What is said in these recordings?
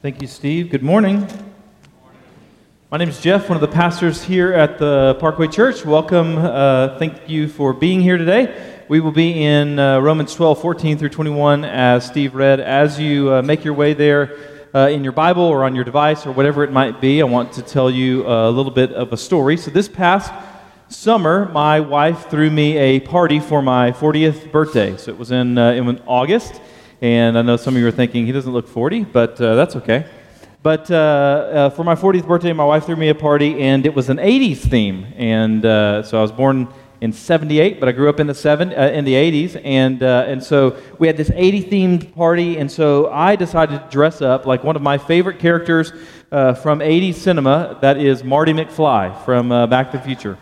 Thank you, Steve. Good morning. My name is Jeff, one of the pastors here at the Parkway Church. Welcome. Uh, thank you for being here today. We will be in uh, Romans 12, 14 through 21, as Steve read. As you uh, make your way there uh, in your Bible or on your device or whatever it might be, I want to tell you a little bit of a story. So, this past summer, my wife threw me a party for my 40th birthday. So, it was in, uh, in August. And I know some of you are thinking, he doesn't look 40, but uh, that's okay. But uh, uh, for my 40th birthday, my wife threw me a party, and it was an 80s theme. And uh, so I was born in 78, but I grew up in the, seven, uh, in the 80s. And, uh, and so we had this 80 themed party, and so I decided to dress up like one of my favorite characters from 80s cinema, that is Marty McFly from Back to the Future.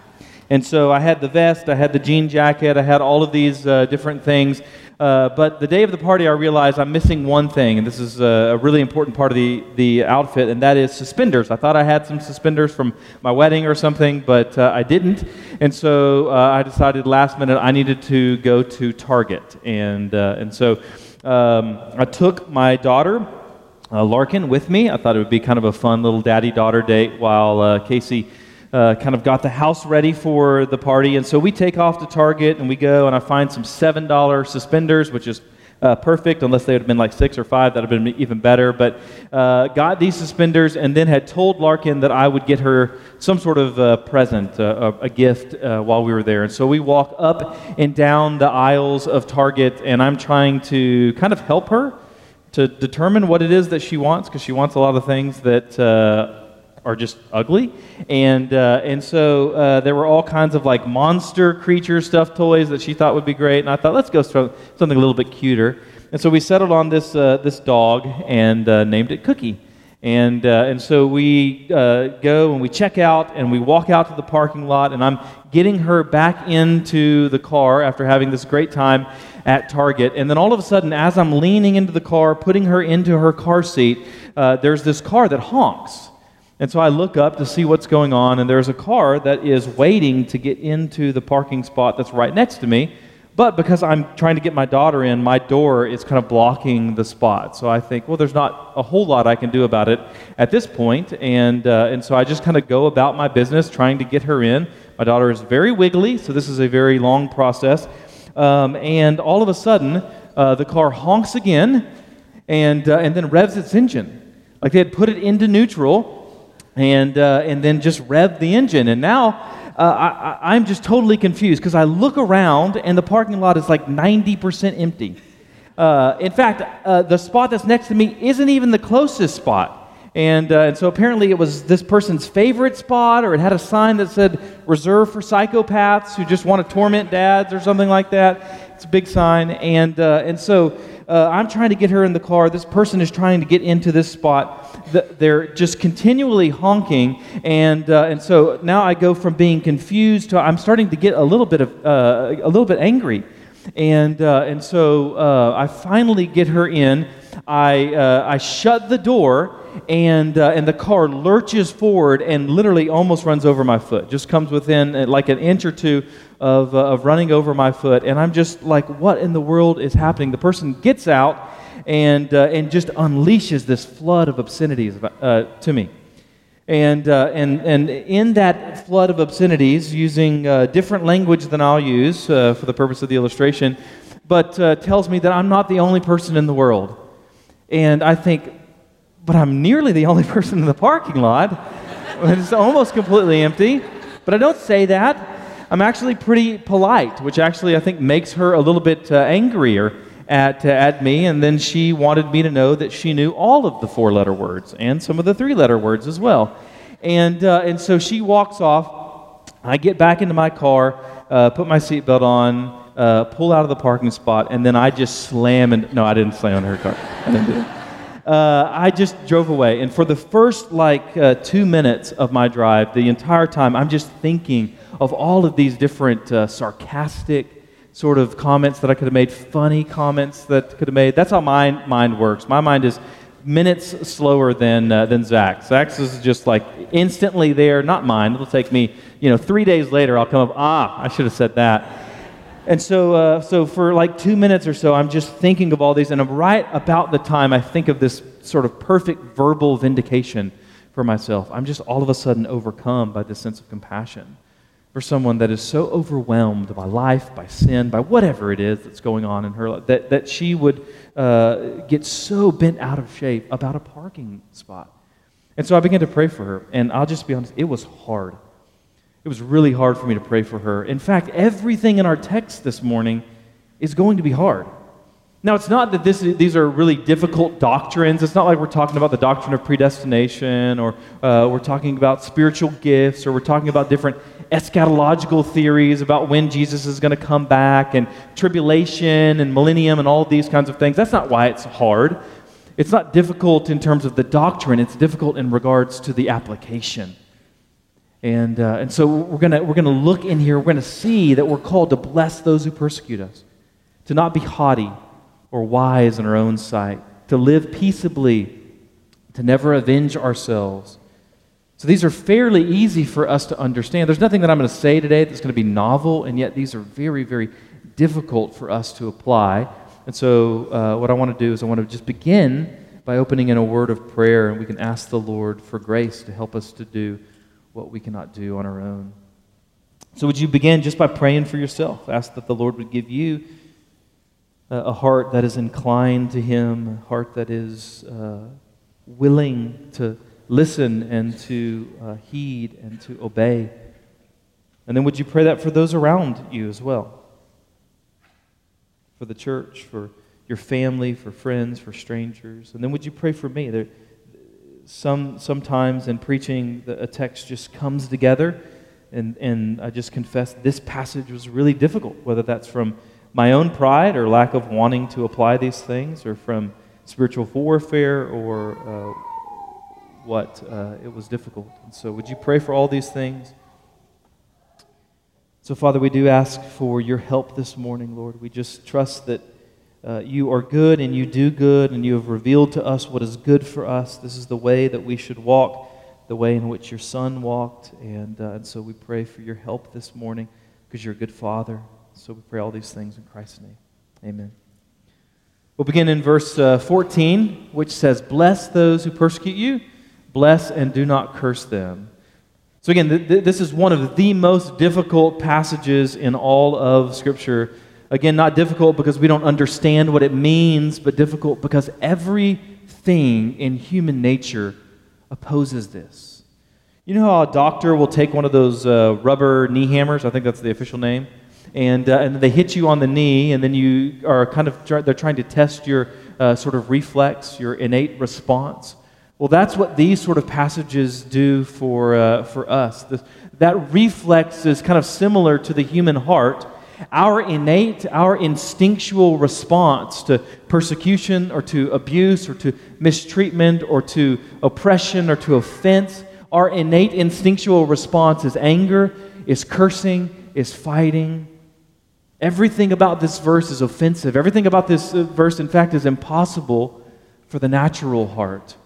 And so I had the vest, I had the jean jacket, I had all of these different things. Uh, but the day of the party, I realized I'm missing one thing, and this is a, really important part of the, the outfit, and that is suspenders. I thought I had some suspenders from my wedding or something, but uh, I didn't. And so uh, I decided last minute I needed to go to Target. And, uh, and so um, I took my daughter, uh, Larkin, with me. I thought it would be kind of a fun little daddy daughter date while Casey uh, kind of got the house ready for the party. And so we take off to Target and we go, and I find some $7 suspenders, which is uh, perfect, unless they would have been like six or five. That would have been even better. But uh, got these suspenders and then had told Larkin that I would get her some sort of uh, present, uh, a gift, uh, while we were there. And so we walk up and down the aisles of Target, and I'm trying to kind of help her to determine what it is that she wants, because she wants a lot of things that uh, are just ugly. And, uh, and so uh, there were all kinds of like monster creature stuffed toys that she thought would be great. And I thought, let's go something a little bit cuter. And so we settled on this, uh, this dog and uh, named it Cookie. And, uh, and so we uh, go and we check out and we walk out to the parking lot. And I'm getting her back into the car after having this great time at Target. And then all of a sudden, as I'm leaning into the car, putting her into her car seat, there's this car that honks. And so I look up to see what's going on, and there's a car that is waiting to get into the parking spot that's right next to me. But because I'm trying to get my daughter in, my door is kind of blocking the spot. So I think, well, there's not a whole lot I can do about it at this point. And, uh, and so I just kind of go about my business trying to get her in. My daughter is very wiggly, so this is a very long process. Um, and all of a sudden, uh, the car honks again and, uh, and then revs its engine. Like they had put it into neutral and, uh, and then just rev the engine. And now uh, I, am just totally confused because I look around and the parking lot is like 90% empty. Uh, in fact, uh, the spot that's next to me isn't even the closest spot. And, uh, and so apparently it was this person's favorite spot, or it had a sign that said reserved for psychopaths who just want to torment dads or something like that. It's a big sign. And, uh, and so uh, I'm trying to get her in the car. This person is trying to get into this spot. They're just continually honking. And, uh, and so now I go from being confused to I'm starting to get a little bit, of, uh, a little bit angry. And, uh, and so uh, I finally get her in. I, uh, I shut the door and, uh, and the car lurches forward and literally almost runs over my foot. Just comes within like an inch or two of, uh, of running over my foot. And I'm just like, what in the world is happening? The person gets out and, uh, and just unleashes this flood of obscenities uh, to me. And, uh, and, and in that flood of obscenities, using different language than I'll use for the purpose of the illustration, but tells me that I'm not the only person in the world. And I think, but I'm nearly the only person in the parking lot. it's almost completely empty. But I don't say that. I'm actually pretty polite, which actually I think makes her a little bit uh, angrier at, uh, at me. And then she wanted me to know that she knew all of the four letter words and some of the three letter words as well. And, uh, and so she walks off. I get back into my car, uh, put my seatbelt on, uh, pull out of the parking spot, and then I just slam and no, I didn't slam on her car. I uh, I just drove away. And for the first like uh, two minutes of my drive, the entire time, I'm just thinking of all of these different uh, sarcastic sort of comments that I could have made, funny comments that could have made. That's how my mind works. My mind is minutes slower than uh, than Zach's. Zach's is just like instantly there. Not mine. It'll take me, you know, three days later. I'll come up. Ah, I should have said that. And so, uh, so for like two minutes or so, I'm just thinking of all these, and I'm right about the time I think of this sort of perfect verbal vindication for myself. I'm just all of a sudden overcome by this sense of compassion for someone that is so overwhelmed by life, by sin, by whatever it is that's going on in her life, that, that she would uh, get so bent out of shape about a parking spot. And so I began to pray for her. And I'll just be honest, it was hard. It was really hard for me to pray for her. In fact, everything in our text this morning is going to be hard. Now, it's not that this, these are really difficult doctrines. It's not like we're talking about the doctrine of predestination or uh, we're talking about spiritual gifts or we're talking about different eschatological theories about when Jesus is going to come back and tribulation and millennium and all these kinds of things. That's not why it's hard. It's not difficult in terms of the doctrine, it's difficult in regards to the application. And, uh, and so we're going we're to look in here, we're going to see that we're called to bless those who persecute us, to not be haughty or wise in our own sight, to live peaceably, to never avenge ourselves. So these are fairly easy for us to understand. There's nothing that I'm going to say today that's going to be novel, and yet these are very, very difficult for us to apply. And so, uh, what I want to do is I want to just begin by opening in a word of prayer, and we can ask the Lord for grace to help us to do what we cannot do on our own. So, would you begin just by praying for yourself? Ask that the Lord would give you a heart that is inclined to Him, a heart that is uh, willing to listen and to uh, heed and to obey. And then would you pray that for those around you as well? For the church, for your family, for friends, for strangers. And then would you pray for me? There, some, sometimes in preaching, the, a text just comes together, and, and I just confess this passage was really difficult, whether that's from my own pride or lack of wanting to apply these things, or from spiritual warfare, or uh, what uh, it was difficult. And so, would you pray for all these things? So, Father, we do ask for your help this morning, Lord. We just trust that uh, you are good and you do good, and you have revealed to us what is good for us. This is the way that we should walk, the way in which your Son walked. And, uh, and so, we pray for your help this morning because you're a good Father. So we pray all these things in Christ's name. Amen. We'll begin in verse uh, 14, which says, Bless those who persecute you, bless and do not curse them. So, again, th- th- this is one of the most difficult passages in all of Scripture. Again, not difficult because we don't understand what it means, but difficult because everything in human nature opposes this. You know how a doctor will take one of those uh, rubber knee hammers? I think that's the official name and, uh, and they hit you on the knee, and then you are kind of, they're trying to test your uh, sort of reflex, your innate response. Well, that's what these sort of passages do for, uh, for us. That reflex is kind of similar to the human heart. Our innate, our instinctual response to persecution or to abuse or to mistreatment or to oppression or to offense, our innate instinctual response is anger, is cursing, is fighting, Everything about this verse is offensive. Everything about this uh, verse, in fact, is impossible for the natural heart.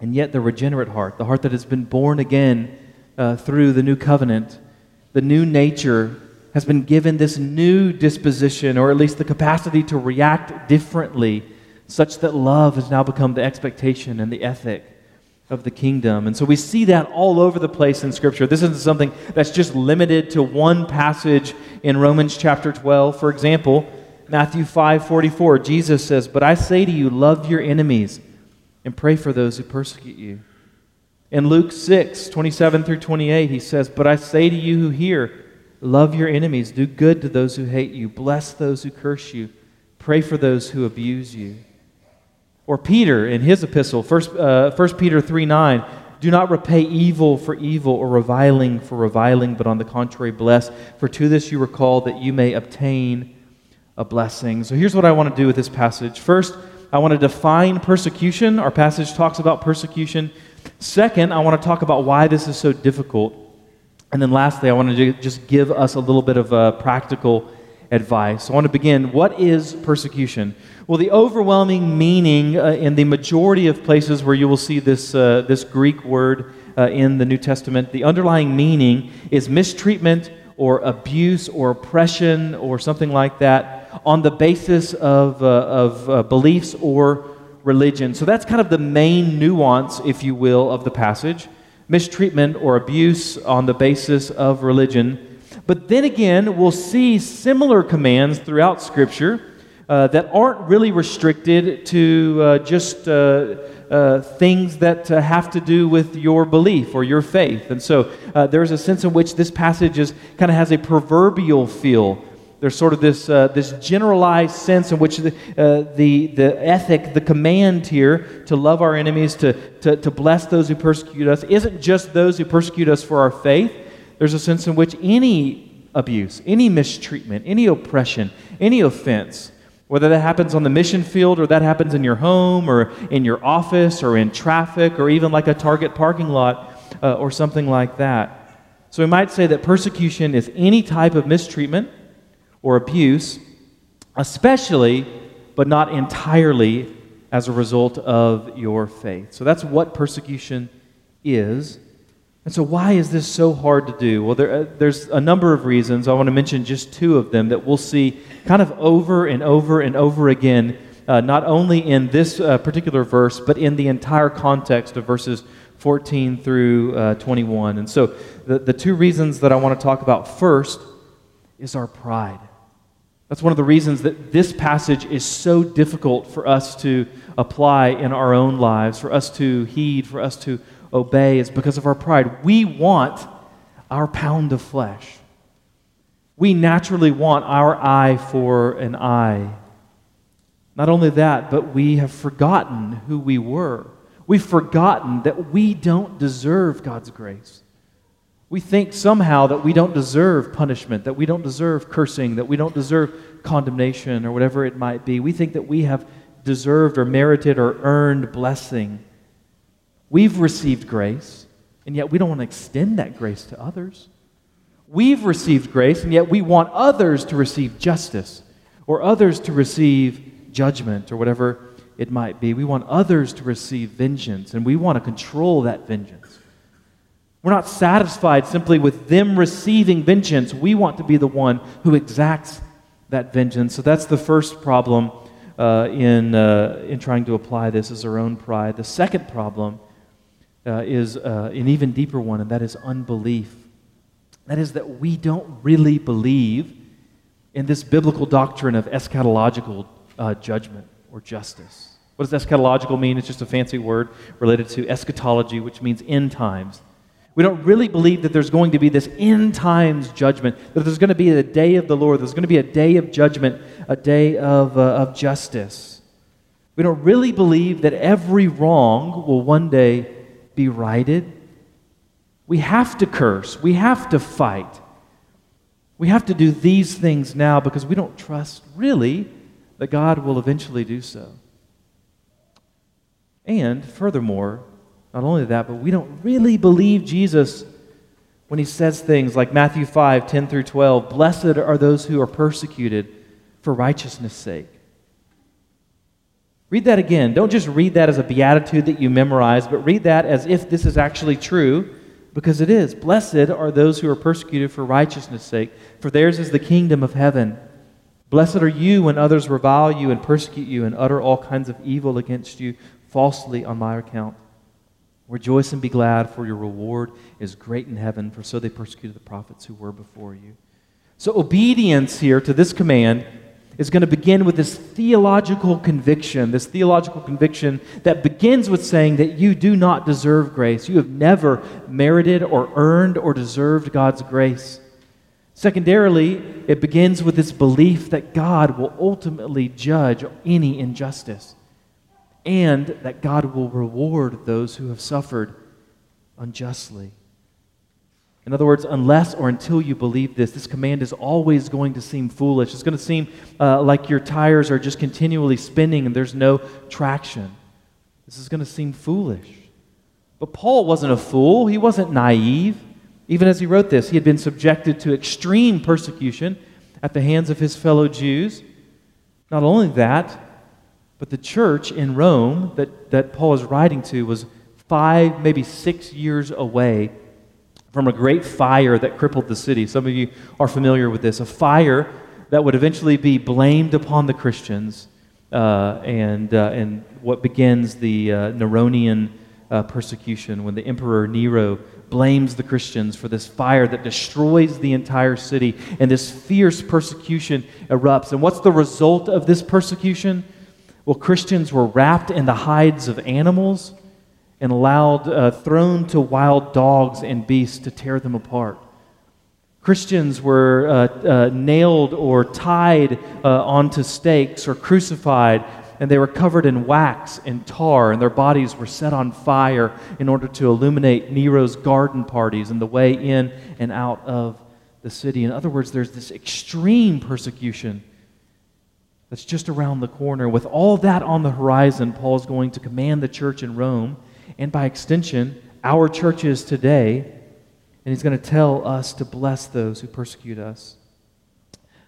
And yet, the regenerate heart, the heart that has been born again uh, through the new covenant, the new nature, has been given this new disposition, or at least the capacity to react differently, such that love has now become the expectation and the ethic of the kingdom. And so we see that all over the place in Scripture. This isn't something that's just limited to one passage in Romans chapter 12. For example, Matthew 5 44, Jesus says, But I say to you, love your enemies and pray for those who persecute you. In Luke 6 27 through 28, he says, But I say to you who hear, love your enemies, do good to those who hate you, bless those who curse you, pray for those who abuse you. Or Peter in his epistle, 1, uh, 1 Peter 3 9, do not repay evil for evil or reviling for reviling, but on the contrary, bless. For to this you were called that you may obtain a blessing. So here's what I want to do with this passage. First, I want to define persecution. Our passage talks about persecution. Second, I want to talk about why this is so difficult. And then lastly, I want to just give us a little bit of a practical advice. I want to begin. What is persecution? Well, the overwhelming meaning uh, in the majority of places where you will see this, uh, this Greek word uh, in the New Testament, the underlying meaning is mistreatment or abuse or oppression or something like that on the basis of, uh, of uh, beliefs or religion. So that's kind of the main nuance, if you will, of the passage mistreatment or abuse on the basis of religion. But then again, we'll see similar commands throughout Scripture uh, that aren't really restricted to uh, just uh, things that uh, have to do with your belief or your faith. And so uh, there's a sense in which this passage is, kind of has a proverbial feel there's sort of this, uh, this generalized sense in which the, uh, the, the ethic, the command here to love our enemies, to, to, to bless those who persecute us, isn't just those who persecute us for our faith. There's a sense in which any abuse, any mistreatment, any oppression, any offense, whether that happens on the mission field or that happens in your home or in your office or in traffic or even like a Target parking lot uh, or something like that. So we might say that persecution is any type of mistreatment or abuse, especially, but not entirely, as a result of your faith. So that's what persecution is. And so, why is this so hard to do? Well, there, uh, there's a number of reasons. I want to mention just two of them that we'll see kind of over and over and over again, uh, not only in this uh, particular verse, but in the entire context of verses 14 through uh, 21. And so, the, the two reasons that I want to talk about first is our pride. That's one of the reasons that this passage is so difficult for us to apply in our own lives, for us to heed, for us to obey, is because of our pride. We want our pound of flesh. We naturally want our eye for an eye. Not only that, but we have forgotten who we were. We've forgotten that we don't deserve God's grace. We think somehow that we don't deserve punishment, that we don't deserve cursing, that we don't deserve condemnation or whatever it might be. We think that we have deserved or merited or earned blessing. We've received grace, and yet we don't want to extend that grace to others. We've received grace, and yet we want others to receive justice or others to receive judgment or whatever it might be. We want others to receive vengeance, and we want to control that vengeance. We're not satisfied simply with them receiving vengeance. We want to be the one who exacts that vengeance. So that's the first problem uh, in, uh, in trying to apply this is our own pride. The second problem uh, is uh, an even deeper one, and that is unbelief. That is, that we don't really believe in this biblical doctrine of eschatological uh, judgment or justice. What does eschatological mean? It's just a fancy word related to eschatology, which means end times. We don't really believe that there's going to be this end times judgment, that there's going to be a day of the Lord, there's going to be a day of judgment, a day of, uh, of justice. We don't really believe that every wrong will one day be righted. We have to curse, we have to fight. We have to do these things now because we don't trust, really, that God will eventually do so. And furthermore, not only that, but we don't really believe Jesus when he says things like Matthew 5 10 through 12 Blessed are those who are persecuted for righteousness' sake. Read that again. Don't just read that as a beatitude that you memorize, but read that as if this is actually true, because it is. Blessed are those who are persecuted for righteousness' sake, for theirs is the kingdom of heaven. Blessed are you when others revile you and persecute you and utter all kinds of evil against you falsely on my account. Rejoice and be glad, for your reward is great in heaven, for so they persecuted the prophets who were before you. So, obedience here to this command is going to begin with this theological conviction, this theological conviction that begins with saying that you do not deserve grace. You have never merited or earned or deserved God's grace. Secondarily, it begins with this belief that God will ultimately judge any injustice and that God will reward those who have suffered unjustly. In other words, unless or until you believe this, this command is always going to seem foolish. It's going to seem uh, like your tires are just continually spinning and there's no traction. This is going to seem foolish. But Paul wasn't a fool, he wasn't naive. Even as he wrote this, he had been subjected to extreme persecution at the hands of his fellow Jews. Not only that, but the church in Rome that, that Paul is writing to was five, maybe six years away from a great fire that crippled the city. Some of you are familiar with this. A fire that would eventually be blamed upon the Christians uh, and, uh, and what begins the uh, Neronian uh, persecution when the Emperor Nero blames the Christians for this fire that destroys the entire city, and this fierce persecution erupts. And what's the result of this persecution? Well, Christians were wrapped in the hides of animals and allowed, uh, thrown to wild dogs and beasts to tear them apart. Christians were uh, uh, nailed or tied uh, onto stakes or crucified, and they were covered in wax and tar, and their bodies were set on fire in order to illuminate Nero's garden parties and the way in and out of the city. In other words, there's this extreme persecution that's just around the corner. With all that on the horizon, Paul is going to command the church in Rome, and by extension, our churches today and he's going to tell us to bless those who persecute us.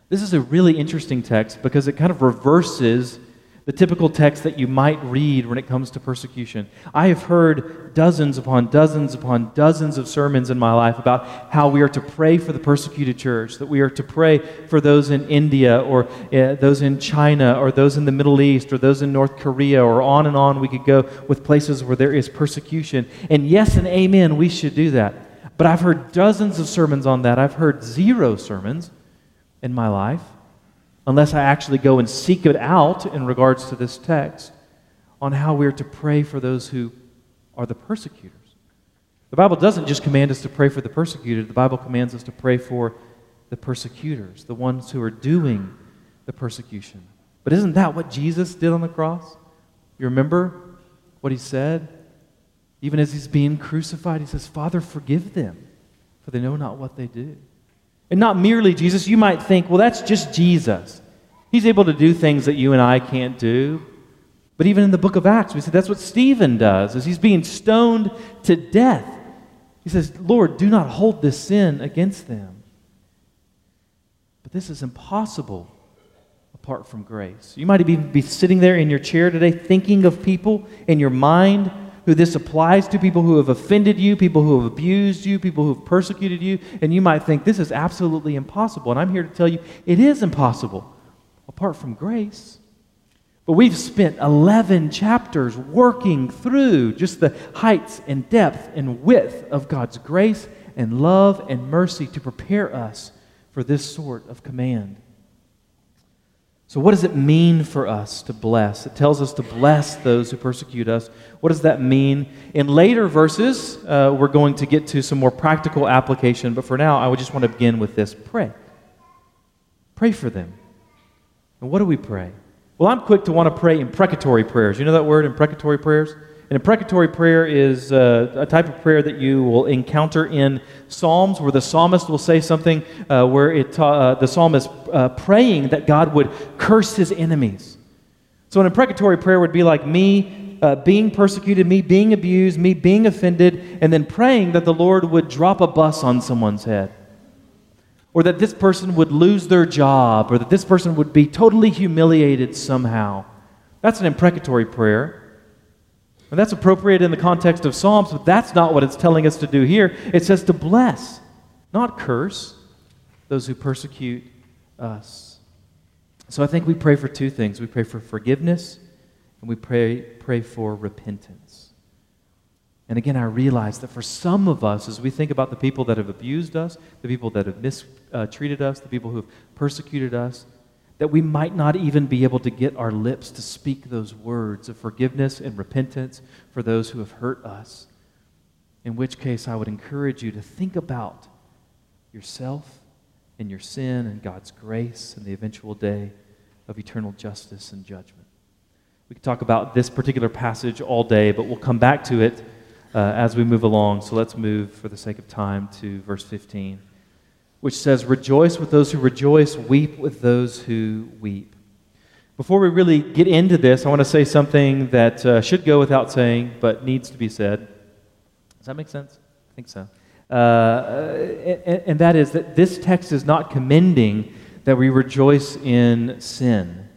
This is a really interesting text because it kind of reverses the typical text that you might read when it comes to persecution. I have heard dozens upon dozens upon dozens of sermons in my life about how we are to pray for the persecuted church, that we are to pray for those in India or uh, those in China or those in the Middle East or those in North Korea or on and on we could go with places where there is persecution. And yes and amen, we should do that. But I've heard dozens of sermons on that. I've heard zero sermons in my life, unless I actually go and seek it out in regards to this text, on how we're to pray for those who are the persecutors. The Bible doesn't just command us to pray for the persecuted, the Bible commands us to pray for the persecutors, the ones who are doing the persecution. But isn't that what Jesus did on the cross? You remember what he said? Even as he's being crucified, he says, Father, forgive them, for they know not what they do. And not merely Jesus, you might think, well, that's just Jesus. He's able to do things that you and I can't do. But even in the book of Acts, we see that's what Stephen does as he's being stoned to death. He says, Lord, do not hold this sin against them. But this is impossible apart from grace. You might even be sitting there in your chair today thinking of people in your mind who this applies to, people who have offended you, people who have abused you, people who have persecuted you, and you might think this is absolutely impossible. And I'm here to tell you it is impossible apart from grace. But we've spent 11 chapters working through just the heights and depth and width of God's grace and love and mercy to prepare us for this sort of command. So, what does it mean for us to bless? It tells us to bless those who persecute us. What does that mean? In later verses, uh, we're going to get to some more practical application, but for now, I would just want to begin with this pray. Pray for them. And what do we pray? Well, I'm quick to want to pray imprecatory prayers. You know that word, imprecatory prayers? An imprecatory prayer is uh, a type of prayer that you will encounter in Psalms where the psalmist will say something uh, where it, uh, the psalmist uh, praying that God would curse his enemies. So, an imprecatory prayer would be like me uh, being persecuted, me being abused, me being offended, and then praying that the Lord would drop a bus on someone's head. Or that this person would lose their job, or that this person would be totally humiliated somehow. That's an imprecatory prayer. And that's appropriate in the context of Psalms, but that's not what it's telling us to do here. It says to bless, not curse, those who persecute us. So I think we pray for two things we pray for forgiveness, and we pray, pray for repentance. And again, I realize that for some of us, as we think about the people that have abused us, the people that have mistreated us, the people who have persecuted us, that we might not even be able to get our lips to speak those words of forgiveness and repentance for those who have hurt us. In which case, I would encourage you to think about yourself and your sin and God's grace and the eventual day of eternal justice and judgment. We could talk about this particular passage all day, but we'll come back to it uh, as we move along. So let's move, for the sake of time, to verse 15 which says, Rejoice with those who rejoice, weep with those who weep. Before we really get into this, I want to say something that uh, should go without saying, but needs to be said. Does that make sense? I think so. Uh, and, and that is that this text is not commending that we rejoice in sin.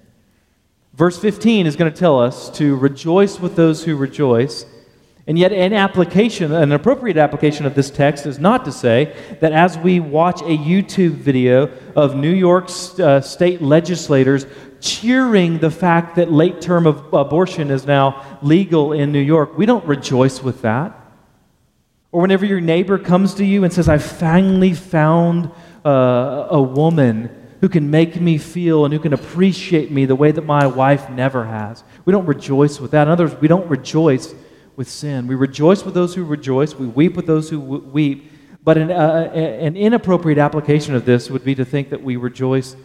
Verse 15 is going to tell us to rejoice with those who rejoice and yet, an application, an appropriate application of this text is not to say that as we watch a YouTube video of New York uh, state legislators cheering the fact that late term abortion is now legal in New York. We don't rejoice with that. Or whenever your neighbor comes to you and says, I finally found uh, a woman who can make me feel and who can appreciate me the way that my wife never has. We don't rejoice with that. In other words, we don't rejoice with sin. We rejoice with those who rejoice, we weep with those who w- weep. But an, uh, an, inappropriate application of this would be to think that we rejoice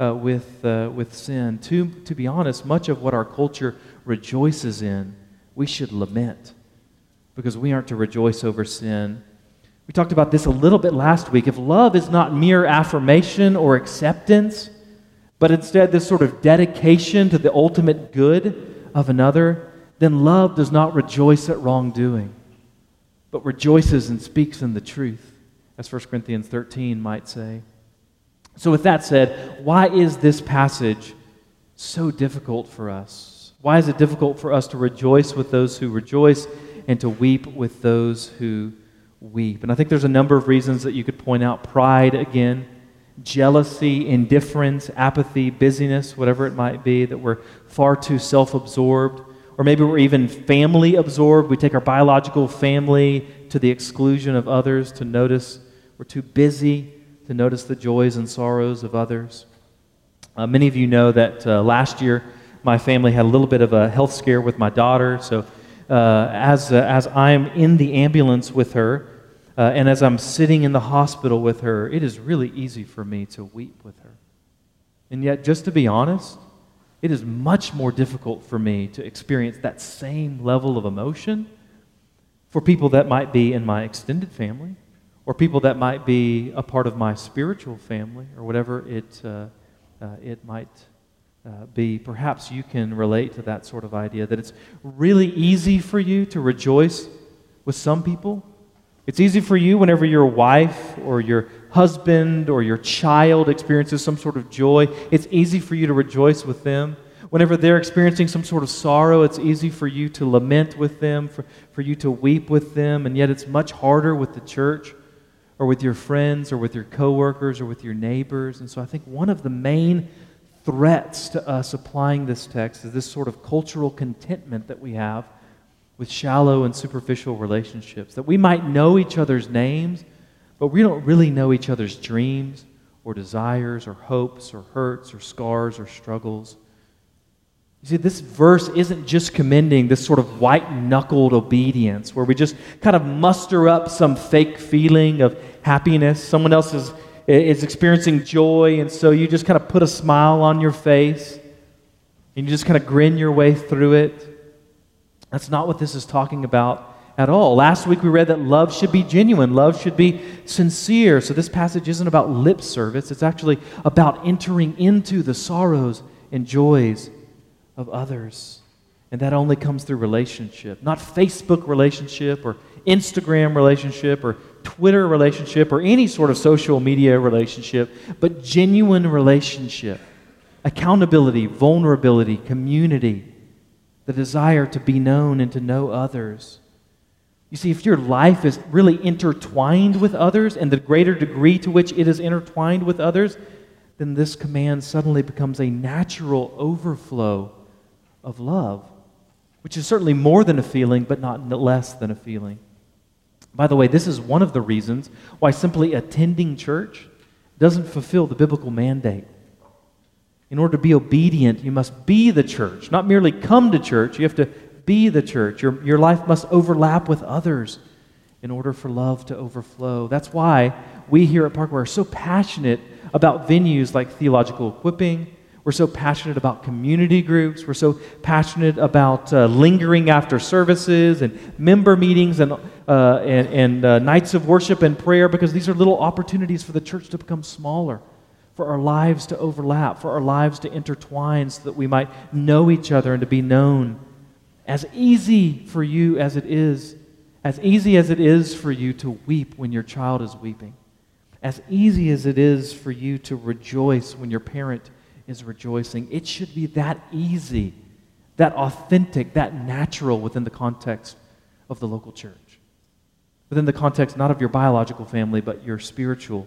uh, with, uh, with sin. To, to be honest, much of what our culture rejoices in, we should lament because we aren't to rejoice over sin. We talked about this a little bit last week. If love is not mere affirmation or acceptance, but instead this sort of dedication to the ultimate good of another, then love does not rejoice at wrongdoing, but rejoices and speaks in the truth, as 1 Corinthians 13 might say. So, with that said, why is this passage so difficult for us? Why is it difficult for us to rejoice with those who rejoice and to weep with those who weep. And I think there's a number of reasons that you could point out pride again, jealousy, indifference, apathy, busyness, whatever it might be, that we're far too self absorbed. Or maybe we're even family absorbed. We take our biological family to the exclusion of others to notice. We're too busy to notice the joys and sorrows of others. Uh, many of you know that uh, last year my family had a little bit of a health scare with my daughter. So uh, as, uh, as I'm in the ambulance with her uh, and as I'm sitting in the hospital with her, it is really easy for me to weep with her. And yet, just to be honest, it is much more difficult for me to experience that same level of emotion for people that might be in my extended family or people that might be a part of my spiritual family or whatever it, uh, uh, it might uh, be. Perhaps you can relate to that sort of idea that it's really easy for you to rejoice with some people. It's easy for you whenever your wife or your husband or your child experiences some sort of joy. It's easy for you to rejoice with them. Whenever they're experiencing some sort of sorrow, it's easy for you to lament with them, for, for you to weep with them, and yet it's much harder with the church or with your friends or with your coworkers or with your neighbors. And so I think one of the main threats to us applying this text is this sort of cultural contentment that we have with shallow and superficial relationships. That we might know each other's names, but we don't really know each other's dreams or desires or hopes or hurts or scars or struggles. You see, this verse isn't just commending this sort of white knuckled obedience where we just kind of muster up some fake feeling of happiness. Someone else is is experiencing joy, and so you just kind of put a smile on your face and you just kind of grin your way through it. That's not what this is talking about at all. Last week we read that love should be genuine, love should be sincere. So this passage isn't about lip service, it's actually about entering into the sorrows and joys of others. And that only comes through relationship, not Facebook relationship or Instagram relationship or Twitter relationship or any sort of social media relationship, but genuine relationship, accountability, vulnerability, community, the desire to be known and to know others. You see, if your life is really intertwined with others and the greater degree to which it is intertwined with others, then this command suddenly becomes a natural overflow of love, which is certainly more than a feeling, but not less than a feeling. By the way, this is one of the reasons why simply attending church doesn't fulfill the biblical mandate. In order to be obedient, you must be the church, not merely come to church. You have to be the church. Your, your life must overlap with others in order for love to overflow. That's why we here at Parkway are so passionate about venues like theological equipping we're so passionate about community groups. We're so passionate about uh, lingering after services and member meetings and, uh, and, and uh, nights of worship and prayer because these are little opportunities for the church to become smaller, for our lives to overlap, for our lives to intertwine so that we might know each other and to be known. As easy for you as it is, as easy as it is for you to weep when your child is weeping, as easy as it is for you to rejoice when your parent is rejoicing. It should be that easy, that authentic, that natural within the context of the local church. Within the context not of your biological family, but your spiritual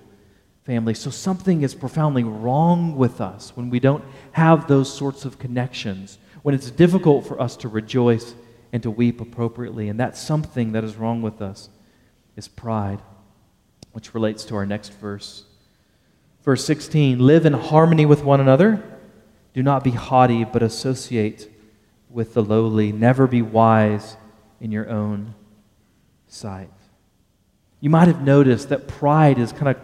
family. So something is profoundly wrong with us when we don't have those sorts of connections, when it's difficult for us to rejoice and to weep appropriately. And that something that is wrong with us is pride, which relates to our next verse. Verse 16 Live in harmony with one another. Do not be haughty, but associate with the lowly. Never be wise in your own sight. You might have noticed that pride is kind of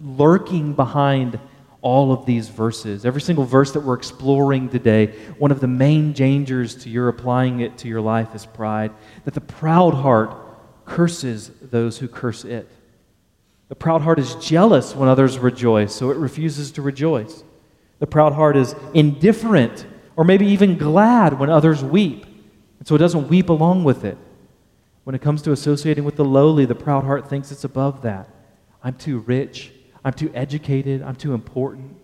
lurking behind all of these verses. Every single verse that we're exploring today, one of the main dangers to your applying it to your life is pride. That the proud heart curses those who curse it. The proud heart is jealous when others rejoice, so it refuses to rejoice. The proud heart is indifferent or maybe even glad when others weep, and so it doesn't weep along with it. When it comes to associating with the lowly, the proud heart thinks it's above that. I'm too rich. I'm too educated. I'm too important.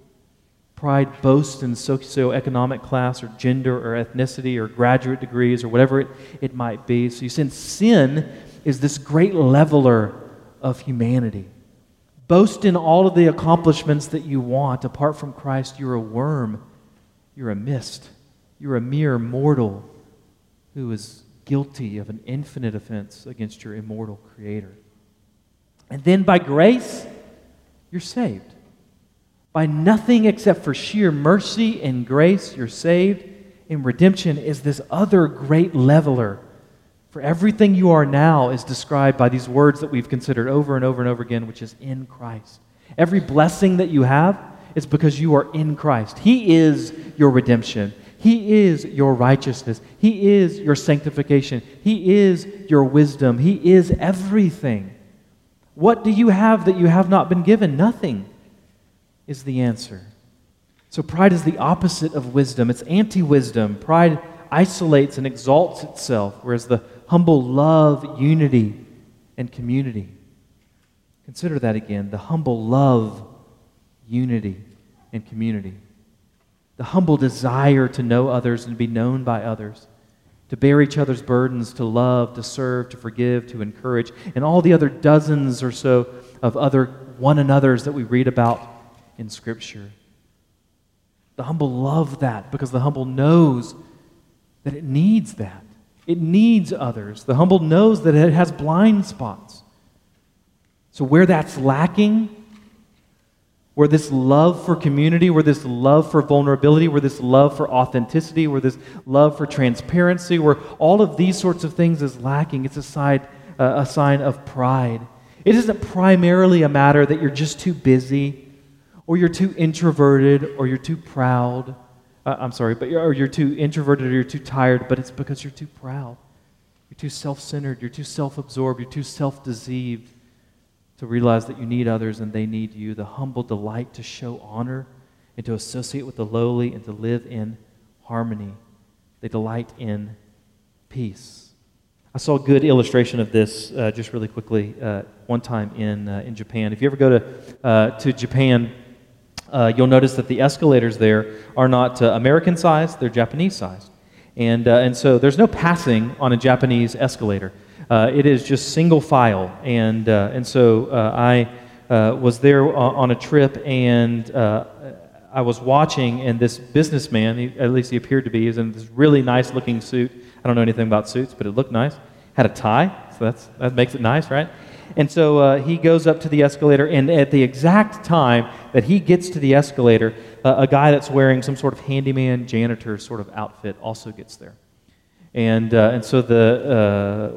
Pride boasts in socioeconomic class or gender or ethnicity or graduate degrees or whatever it, it might be. So you see, sin is this great leveler of humanity. Boast in all of the accomplishments that you want. Apart from Christ, you're a worm. You're a mist. You're a mere mortal who is guilty of an infinite offense against your immortal Creator. And then by grace, you're saved. By nothing except for sheer mercy and grace, you're saved. And redemption is this other great leveler. For everything you are now is described by these words that we've considered over and over and over again, which is in Christ. Every blessing that you have is because you are in Christ. He is your redemption. He is your righteousness. He is your sanctification. He is your wisdom. He is everything. What do you have that you have not been given? Nothing is the answer. So, pride is the opposite of wisdom. It's anti wisdom. Pride isolates and exalts itself, whereas the humble love unity and community. Consider that again. The humble love unity and community. The humble desire to know others and be known by others to bear each other's burdens, to love, to serve, to forgive, to encourage, and all the other dozens or so of other one another's that we read about in Scripture. The humble love that because the humble knows that it needs that. It needs others. The humble knows that it has blind spots. So, where that's lacking, where this love for community, where this love for vulnerability, where this love for authenticity, where this love for transparency, where all of these sorts of things is lacking, it's a, side, uh, a sign of pride. It isn't primarily a matter that you're just too busy, or you're too introverted, or you're too proud. Uh, I'm sorry, but you're, or you're too introverted, or you're too tired, but it's because you're too proud. You're too self centered, you're too self absorbed, you're too self deceived to realize that you need others and they need you, the humble delight to show honor and to associate with the lowly and to live in harmony. They delight in peace. I saw a good illustration of this uh, just really quickly uh, one time in, uh, in Japan. If you ever go to, uh, to Japan, uh, you'll notice that the escalators there are not uh, American sized, they're Japanese sized. And, and so there's no passing on a Japanese escalator. Uh, it is just single file. And, uh, and so uh, I uh, was there on a trip and uh, I was watching, and this businessman, he, at least he appeared to be, is in this really nice looking suit. I don't know anything about suits, but it looked nice. Had a tie, so that's, that makes it nice, right? And so uh, he goes up to the escalator, and at the exact time that he gets to the escalator, uh, a guy that's wearing some sort of handyman janitor sort of outfit also gets there. And, uh, and so the,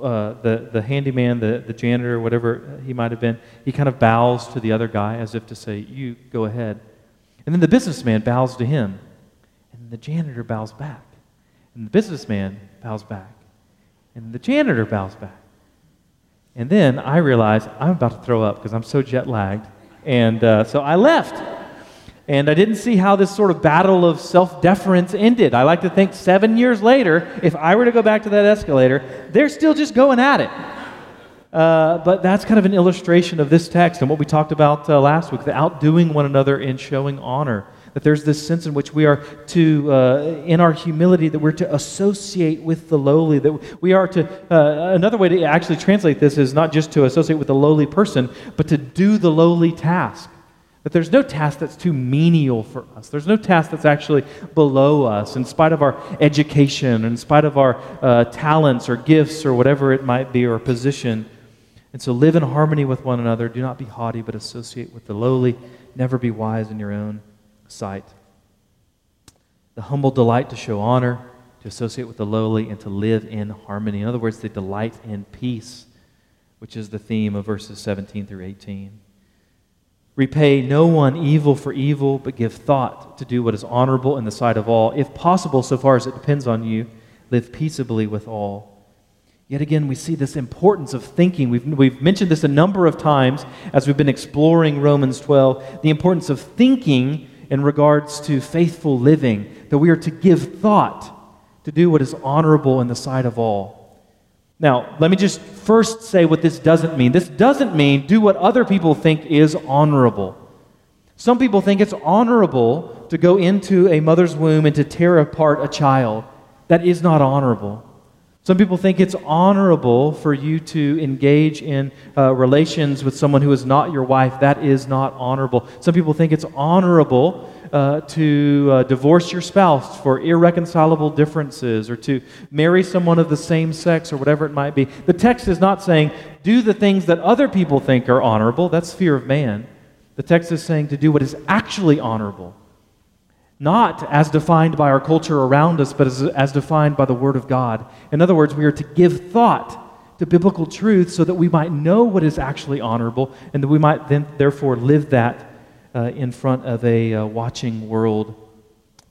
uh, the, the handyman, the, the janitor, whatever he might have been, he kind of bows to the other guy as if to say, You go ahead. And then the businessman bows to him. And the janitor bows back. And the businessman bows back. And the janitor bows back. And then I realize I'm about to throw up because I'm so jet lagged. And uh, so I left. And I didn't see how this sort of battle of self deference ended. I like to think seven years later, if I were to go back to that escalator, they're still just going at it. Uh, but that's kind of an illustration of this text and what we talked about uh, last week the outdoing one another in showing honor, That there's this sense in which we are to, uh, in our humility, that we're to associate with the lowly. That we are to, uh, another way to actually translate this is not just to associate with the lowly person, but to do the lowly task. That there's no task that's too menial for us. There's no task that's actually below us, in spite of our education, in spite of our uh, talents or gifts or whatever it might be, or position. And so live in harmony with one another. Do not be haughty, but associate with the lowly. Never be wise in your own sight. The humble delight to show honor, to associate with the lowly, and to live in harmony. In other words, they delight in peace, which is the theme of verses 17 through 18. Repay no one evil for evil, but give thought to do what is honorable in the sight of all. If possible, so far as it depends on you, live peaceably with all. Yet again, we see this importance of thinking. We've, we've mentioned this a number of times as we've been exploring Romans 12 the importance of thinking in regards to faithful living, that we are to give thought to do what is honorable in the sight of all. Now, let me just first say what this doesn't mean. This doesn't mean do what other people think is honorable. Some people think it's honorable to go into a mother's womb and to tear apart a child. That is not honorable. Some people think it's honorable for you to engage in uh, relations with someone who is not your wife. That is not honorable. Some people think it's honorable uh, to uh, divorce your spouse for irreconcilable differences or to marry someone of the same sex or whatever it might be. The text is not saying do the things that other people think are honorable. That's fear of man. The text is saying to do what is actually honorable not as defined by our culture around us, but as, as defined by the Word of God. In other words, we are to give thought to biblical truth so that we might know what is actually honorable and that we might then, therefore, live that uh, in front of a uh, watching world,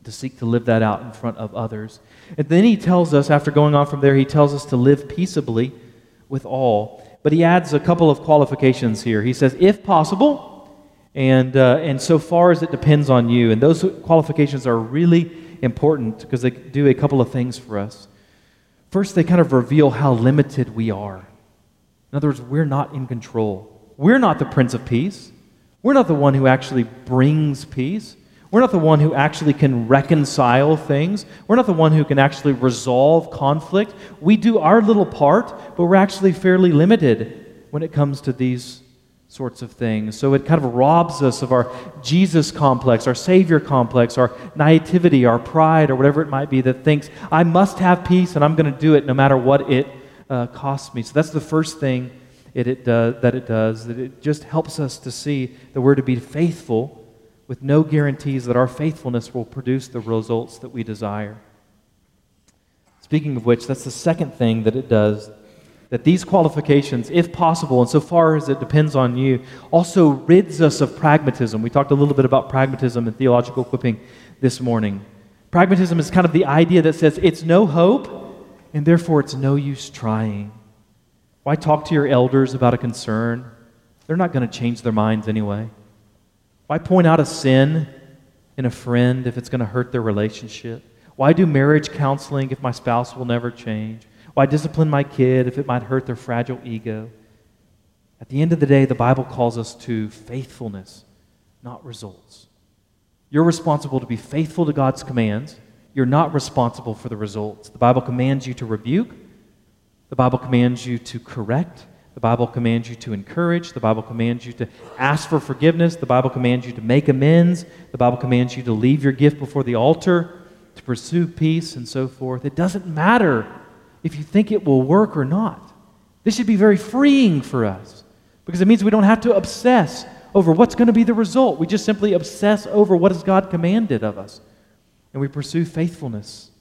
to seek to live that out in front of others. And then he tells us, after going on from there, he tells us to live peaceably with all. But he adds a couple of qualifications here. He says, if possible, and, uh, and so far as it depends on you. And those qualifications are really important because they do a couple of things for us. First, they kind of reveal how limited we are. In other words, we're not in control. We're not the Prince of Peace. We're not the one who actually brings peace. We're not the one who actually can reconcile things. We're not the one who can actually resolve conflict. We do our little part, but we're actually fairly limited when it comes to these sorts of things. So it kind of robs us of our Jesus complex, our Savior complex, our naivety, our pride, or whatever it might be that thinks, I must have peace and I'm going to do it no matter what it uh, costs me. So that's the first thing it, it does, that it does, that it just helps us to see that we're to be faithful with no guarantees that our faithfulness will produce the results that we desire. Speaking of which, that's the second thing that it does that these qualifications, if possible, and so far as it depends on you, also rids us of pragmatism. We talked a little bit about pragmatism and theological equipping this morning. Pragmatism is kind of the idea that says it's no hope, and therefore it's no use trying. Why talk to your elders about a concern? They're not going to change their minds anyway. Why point out a sin in a friend if it's going to hurt their relationship? Why do marriage counseling if my spouse will never change? Why discipline my kid if it might hurt their fragile ego? At the end of the day, the Bible calls us to faithfulness, not results. You're responsible to be faithful to God's commands. You're not responsible for the results. The Bible commands you to rebuke, the Bible commands you to correct, the Bible commands you to encourage, the Bible commands you to ask for forgiveness, the Bible commands you to make amends, the Bible commands you to leave your gift before the altar, to pursue peace, and so forth. It doesn't matter if you think it will work or not. This should be very freeing for us because it means we don't have to obsess over what's going to be the result. We just simply obsess over what has God commanded of us and we pursue faithfulness.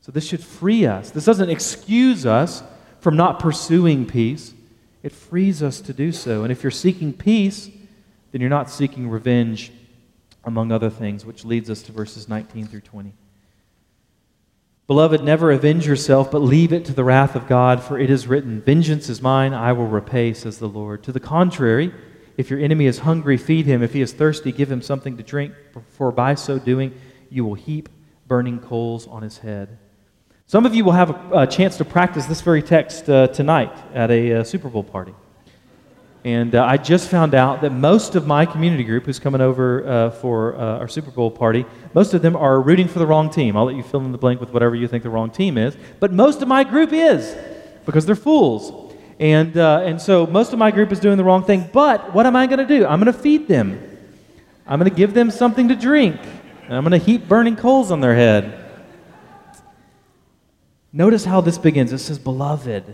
So this should free us. This doesn't excuse us from not pursuing peace. It frees us to do so. And if you're seeking peace, then you're not seeking revenge, among other things, which leads us to verses 19 through 20. Beloved, never avenge yourself, but leave it to the wrath of God, for it is written, Vengeance is mine, I will repay, says the Lord. To the contrary, if your enemy is hungry, feed him. If he is thirsty, give him something to drink, for by so doing, you will heap burning coals on his head. Some of you will have a, a chance to practice this very text uh, tonight at a uh, Super Bowl party. And uh, I just found out that most of my community group who's coming over uh, for uh, our Super Bowl party, most of them are rooting for the wrong team. I'll let you fill in the blank with whatever you think the wrong team is. But most of my group is because they're fools. And, uh, and so most of my group is doing the wrong thing. But what am I going to do? I'm going to feed them, I'm going to give them something to drink, and I'm going to heap burning coals on their head. Notice how this begins. It says, Beloved,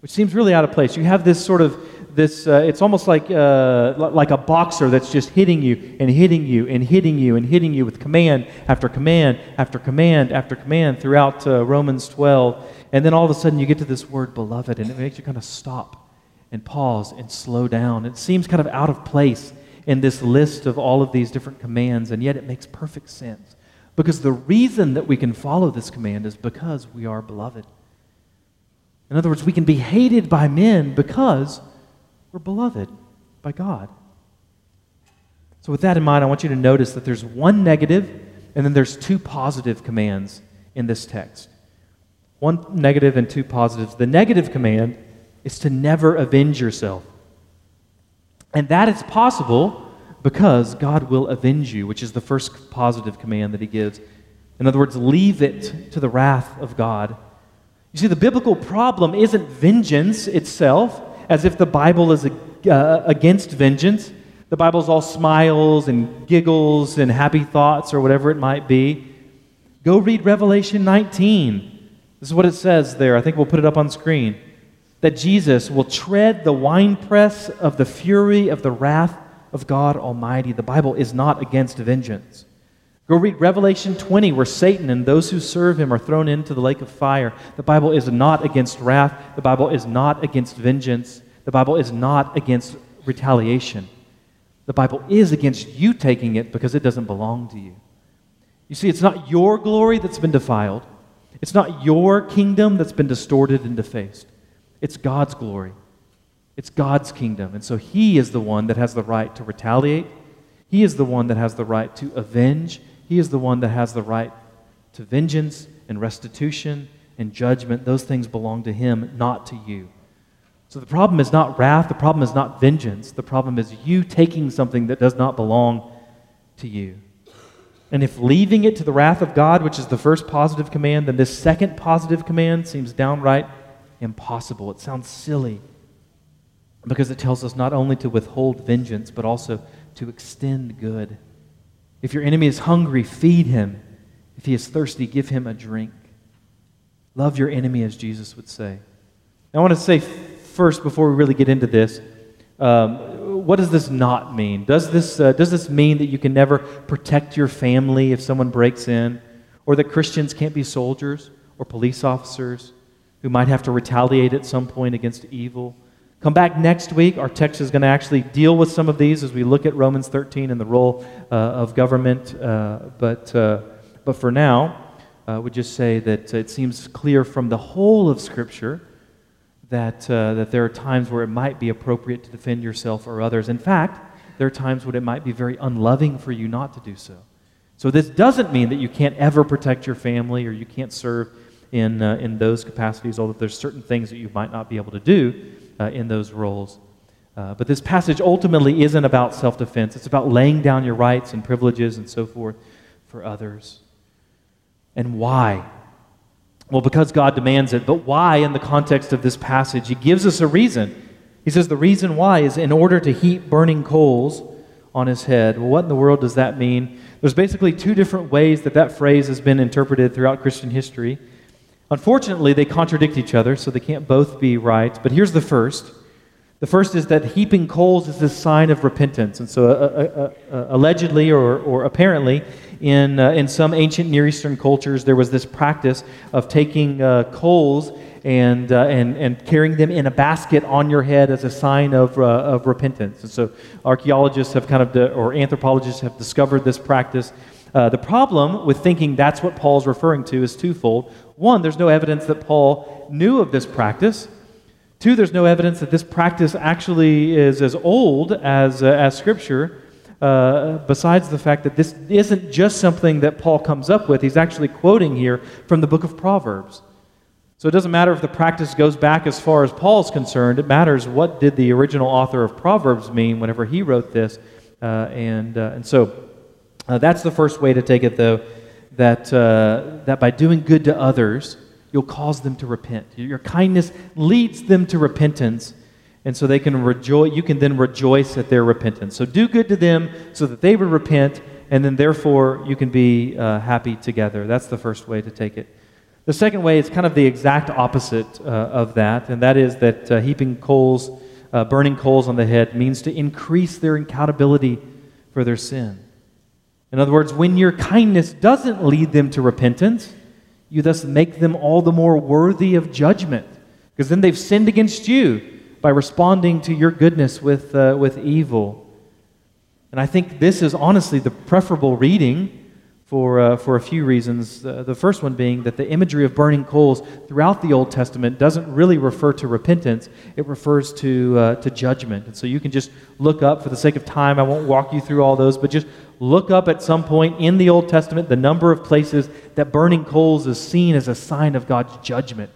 which seems really out of place. You have this sort of this uh, it's almost like uh, like a boxer that's just hitting you and hitting you and hitting you and hitting you with command after command after command after command throughout uh, Romans 12 and then all of a sudden you get to this word beloved and it makes you kind of stop and pause and slow down it seems kind of out of place in this list of all of these different commands and yet it makes perfect sense because the reason that we can follow this command is because we are beloved in other words we can be hated by men because we're beloved by God. So, with that in mind, I want you to notice that there's one negative and then there's two positive commands in this text. One negative and two positives. The negative command is to never avenge yourself. And that is possible because God will avenge you, which is the first positive command that he gives. In other words, leave it to the wrath of God. You see, the biblical problem isn't vengeance itself, as if the Bible is uh, against vengeance. The Bible's all smiles and giggles and happy thoughts or whatever it might be. Go read Revelation 19. This is what it says there. I think we'll put it up on screen. That Jesus will tread the winepress of the fury of the wrath of God Almighty. The Bible is not against vengeance. Go read Revelation 20, where Satan and those who serve him are thrown into the lake of fire. The Bible is not against wrath, the Bible is not against vengeance. The Bible is not against retaliation. The Bible is against you taking it because it doesn't belong to you. You see, it's not your glory that's been defiled, it's not your kingdom that's been distorted and defaced. It's God's glory, it's God's kingdom. And so He is the one that has the right to retaliate, He is the one that has the right to avenge, He is the one that has the right to vengeance and restitution and judgment. Those things belong to Him, not to you. So the problem is not wrath, the problem is not vengeance. The problem is you taking something that does not belong to you. And if leaving it to the wrath of God, which is the first positive command, then this second positive command seems downright impossible. It sounds silly because it tells us not only to withhold vengeance, but also to extend good. If your enemy is hungry, feed him. If he is thirsty, give him a drink. Love your enemy, as Jesus would say. I want to say first, before we really get into this, um, what does this not mean? Does this, uh, does this mean that you can never protect your family if someone breaks in? Or that Christians can't be soldiers or police officers who might have to retaliate at some point against evil? Come back next week. Our text is going to actually deal with some of these as we look at Romans 13 and the role uh, of government. Uh, but, uh, but for now, I would just say that it seems clear from the whole of Scripture that, uh, that there are times where it might be appropriate to defend yourself or others. In fact, there are times when it might be very unloving for you not to do so. So, this doesn't mean that you can't ever protect your family or you can't serve in, uh, in those capacities, although there's certain things that you might not be able to do uh, in those roles. Uh, but this passage ultimately isn't about self defense, it's about laying down your rights and privileges and so forth for others. And why? Well, because God demands it. But why, in the context of this passage? He gives us a reason. He says the reason why is in order to heap burning coals on his head. Well, what in the world does that mean? There's basically two different ways that that phrase has been interpreted throughout Christian history. Unfortunately, they contradict each other, so they can't both be right. But here's the first. The first is that heaping coals is a sign of repentance. And so, uh, uh, uh, allegedly or, or apparently, in, uh, in some ancient Near Eastern cultures, there was this practice of taking uh, coals and, uh, and, and carrying them in a basket on your head as a sign of, uh, of repentance. And so archaeologists have kind of, or anthropologists have discovered this practice. Uh, the problem with thinking that's what Paul's referring to is twofold. One, there's no evidence that Paul knew of this practice. Two, there's no evidence that this practice actually is as old as, uh, as Scripture uh, besides the fact that this isn't just something that Paul comes up with, he's actually quoting here from the book of Proverbs. So it doesn't matter if the practice goes back as far as Paul's concerned. It matters what did the original author of Proverbs mean whenever he wrote this. Uh, and, uh, and so uh, that's the first way to take it, though, that, uh, that by doing good to others, you'll cause them to repent. Your kindness leads them to repentance. And so they can rejoice, you can then rejoice at their repentance. So do good to them so that they would repent, and then therefore you can be uh, happy together. That's the first way to take it. The second way is kind of the exact opposite uh, of that, and that is that uh, heaping coals, uh, burning coals on the head, means to increase their accountability for their sin. In other words, when your kindness doesn't lead them to repentance, you thus make them all the more worthy of judgment, because then they've sinned against you by responding to your goodness with, uh, with evil. And I think this is honestly the preferable reading for, uh, for a few reasons. Uh, the first one being that the imagery of burning coals throughout the Old Testament doesn't really refer to repentance, it refers to, uh, to judgment. And so you can just look up, for the sake of time, I won't walk you through all those, but just look up at some point in the Old Testament the number of places that burning coals is seen as a sign of God's judgment,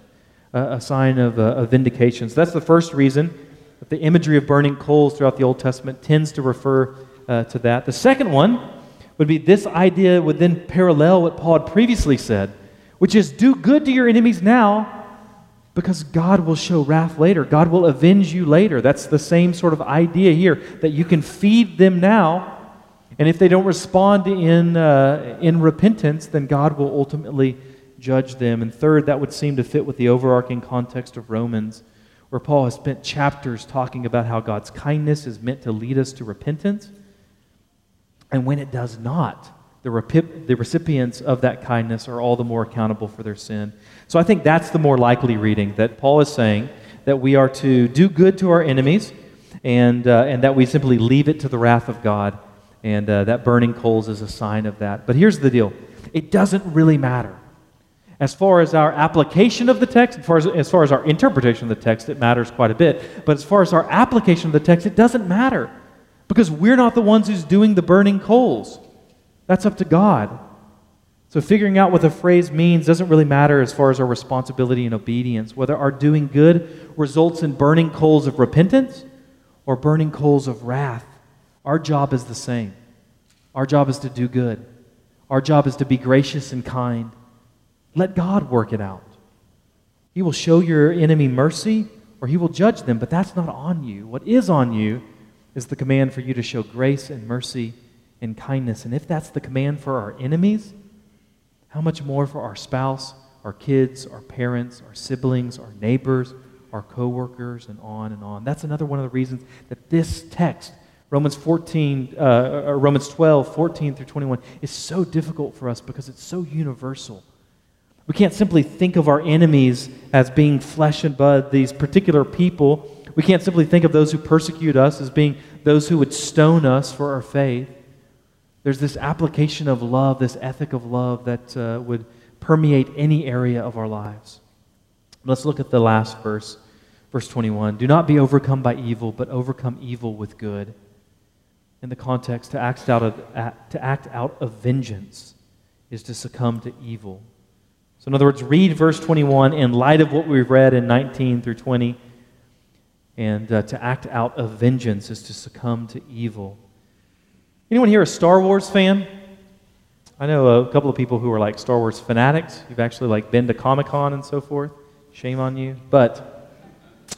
a sign of, uh, of vindication. So that's the first reason that the imagery of burning coals throughout the Old Testament tends to refer uh, to that. The second one, would be this idea would then parallel what Paul had previously said, which is do good to your enemies now because God will show wrath later. God will avenge you later. That's the same sort of idea here that you can feed them now. And if they don't respond in, uh, in repentance, then God will ultimately judge them. And third, that would seem to fit with the overarching context of Romans, where Paul has spent chapters talking about how God's kindness is meant to lead us to repentance and when it does not, the, the recipients of that kindness are all the more accountable for their sin. So I think that's the more likely reading that Paul is saying that we are to do good to our enemies and, uh, and that we simply leave it to the wrath of God. And uh, that burning coals is a sign of that. But here's the deal it doesn't really matter. As far as our application of the text, as far as, as far as our interpretation of the text, it matters quite a bit. But as far as our application of the text, it doesn't matter. Because we're not the ones who's doing the burning coals. That's up to God. So figuring out what the phrase means doesn't really matter as far as our responsibility and obedience. Whether our doing good results in burning coals of repentance or burning coals of wrath, our job is the same. Our job is to do good. Our job is to be gracious and kind. Let God work it out. He will show your enemy mercy or he will judge them, but that's not on you. What is on you is the command for you to show grace and mercy and kindness. And if that's the command for our enemies, how much more for our spouse, our kids, our parents, our siblings, our neighbors, our coworkers, and on and on. That's another one of the reasons that this text, Romans 14, uh, Romans 12, 14 through 21, is so difficult for us because it's so universal. We can't simply think of our enemies as being flesh and blood, these particular people we can't simply think of those who persecute us as being those who would stone us for our faith. There's this application of love, this ethic of love that uh, would permeate any area of our lives. Let's look at the last verse, verse 21. Do not be overcome by evil, but overcome evil with good. In the context, to act out of, to act out of vengeance is to succumb to evil. So, in other words, read verse 21 in light of what we've read in 19 through 20 and uh, to act out of vengeance is to succumb to evil. Anyone here a Star Wars fan? I know a couple of people who are like Star Wars fanatics. You've actually like been to Comic Con and so forth. Shame on you. But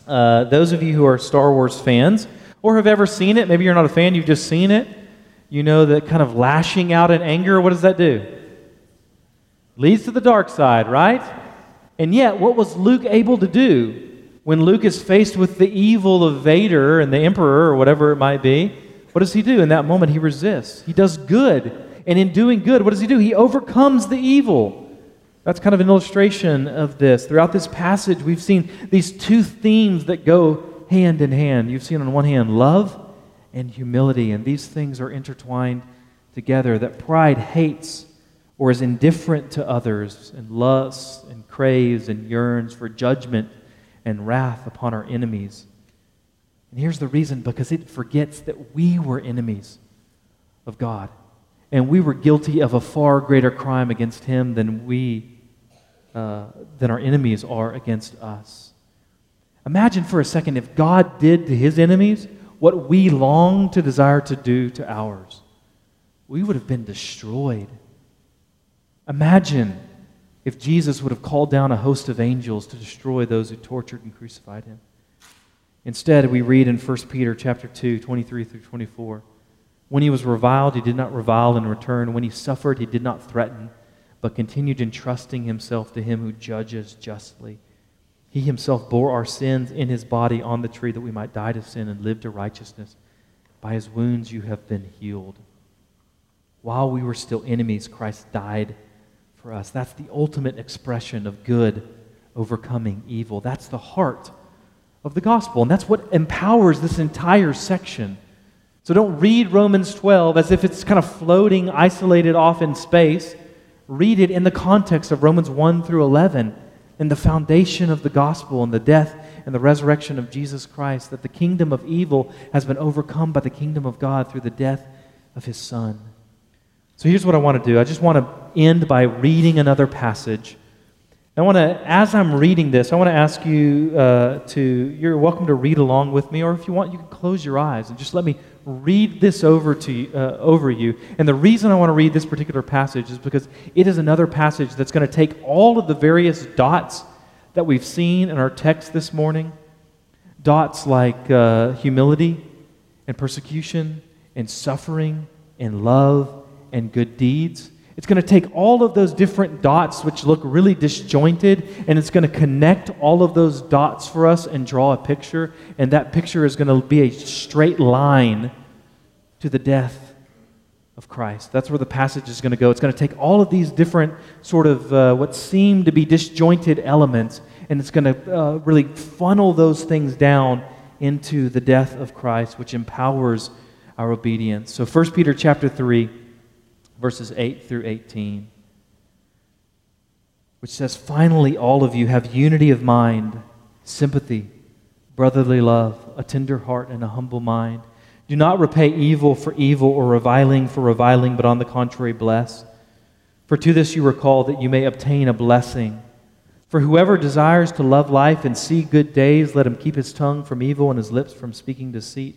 uh, those of you who are Star Wars fans or have ever seen it, maybe you're not a fan, you've just seen it. You know that kind of lashing out in anger, what does that do? Leads to the dark side, right? And yet, what was Luke able to do? When Luke is faced with the evil of Vader and the Emperor or whatever it might be, what does he do? In that moment, he resists. He does good. And in doing good, what does he do? He overcomes the evil. That's kind of an illustration of this. Throughout this passage, we've seen these two themes that go hand in hand. You've seen on one hand love and humility, and these things are intertwined together. That pride hates or is indifferent to others and lusts and craves and yearns for judgment and wrath upon our enemies. And here's the reason because it forgets that we were enemies of God. And we were guilty of a far greater crime against Him than we, uh, than our enemies are against us. Imagine for a second if God did to his enemies what we long to desire to do to ours. We would have been destroyed. Imagine if Jesus would have called down a host of angels to destroy those who tortured and crucified him. Instead, we read in 1 Peter chapter 2, 23 through 24. When he was reviled, he did not revile in return. When he suffered, he did not threaten, but continued entrusting himself to him who judges justly. He himself bore our sins in his body on the tree that we might die to sin and live to righteousness. By his wounds you have been healed. While we were still enemies, Christ died for us. That's the ultimate expression of good overcoming evil. That's the heart of the gospel. And that's what empowers this entire section. So don't read Romans 12 as if it's kind of floating, isolated off in space. Read it in the context of Romans 1 through 11 in the foundation of the gospel and the death and the resurrection of Jesus Christ, that the kingdom of evil has been overcome by the kingdom of God through the death of his Son. So here's what I want to do I just want to end by reading another passage. I want to, as I'm reading this, I want to ask you uh, to, you're welcome to read along with me, or if you want, you can close your eyes and just let me read this over, to you, uh, over you. And the reason I want to read this particular passage is because it is another passage that's going to take all of the various dots that we've seen in our text this morning dots like uh, humility and persecution and suffering and love and good deeds. It's going to take all of those different dots, which look really disjointed, and it's going to connect all of those dots for us and draw a picture. And that picture is going to be a straight line to the death of Christ. That's where the passage is going to go. It's going to take all of these different, sort of, uh, what seem to be disjointed elements, and it's going to uh, really funnel those things down into the death of Christ, which empowers our obedience. So, 1 Peter chapter 3 verses 8 through 18, which says, Finally, all of you have unity of mind, sympathy, brotherly love, a tender heart, and a humble mind. Do not repay evil for evil or reviling for reviling, but on the contrary, bless. For to this you were called, that you may obtain a blessing. For whoever desires to love life and see good days, let him keep his tongue from evil and his lips from speaking deceit.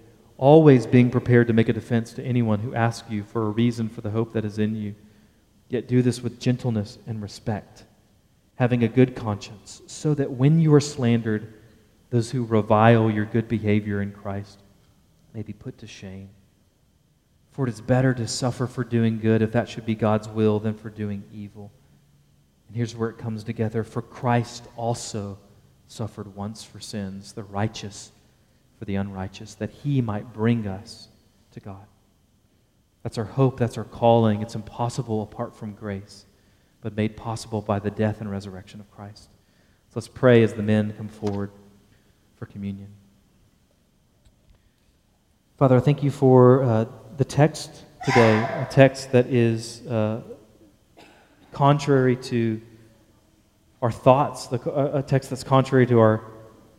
always being prepared to make a defense to anyone who asks you for a reason for the hope that is in you. Yet do this with gentleness and respect, having a good conscience, so that when you are slandered, those who revile your good behavior in Christ may be put to shame. For it is better to suffer for doing good, if that should be God's will, than for doing evil. And here's where it comes together. For Christ also suffered once for sins, the righteous for the unrighteous, that he might bring us to God. That's our hope, that's our calling. It's impossible apart from grace, but made possible by the death and resurrection of Christ. So let's pray as the men come forward for communion. Father, I thank you for uh, the text today, a text that is uh, contrary to our thoughts, a text that's contrary to our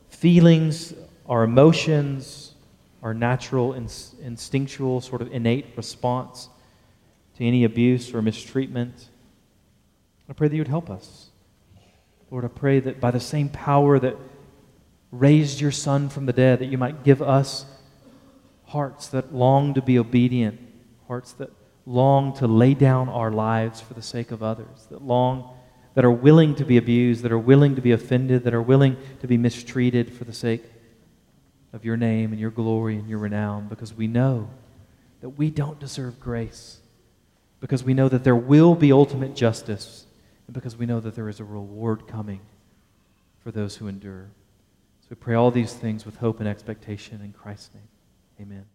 feelings, our emotions, our natural, instinctual, sort of innate response to any abuse or mistreatment. I pray that you would help us. Lord, I pray that by the same power that raised your Son from the dead, that you might give us hearts that long to be obedient, hearts that long to lay down our lives for the sake of others, that long that are willing to be abused, that are willing to be offended, that are willing to be mistreated for the sake of your name and your glory and your renown because we know that we don't deserve grace, because we know that there will be ultimate justice, and because we know that there is a reward coming for those who endure. So we pray all these things with hope and expectation in Christ's name. Amen.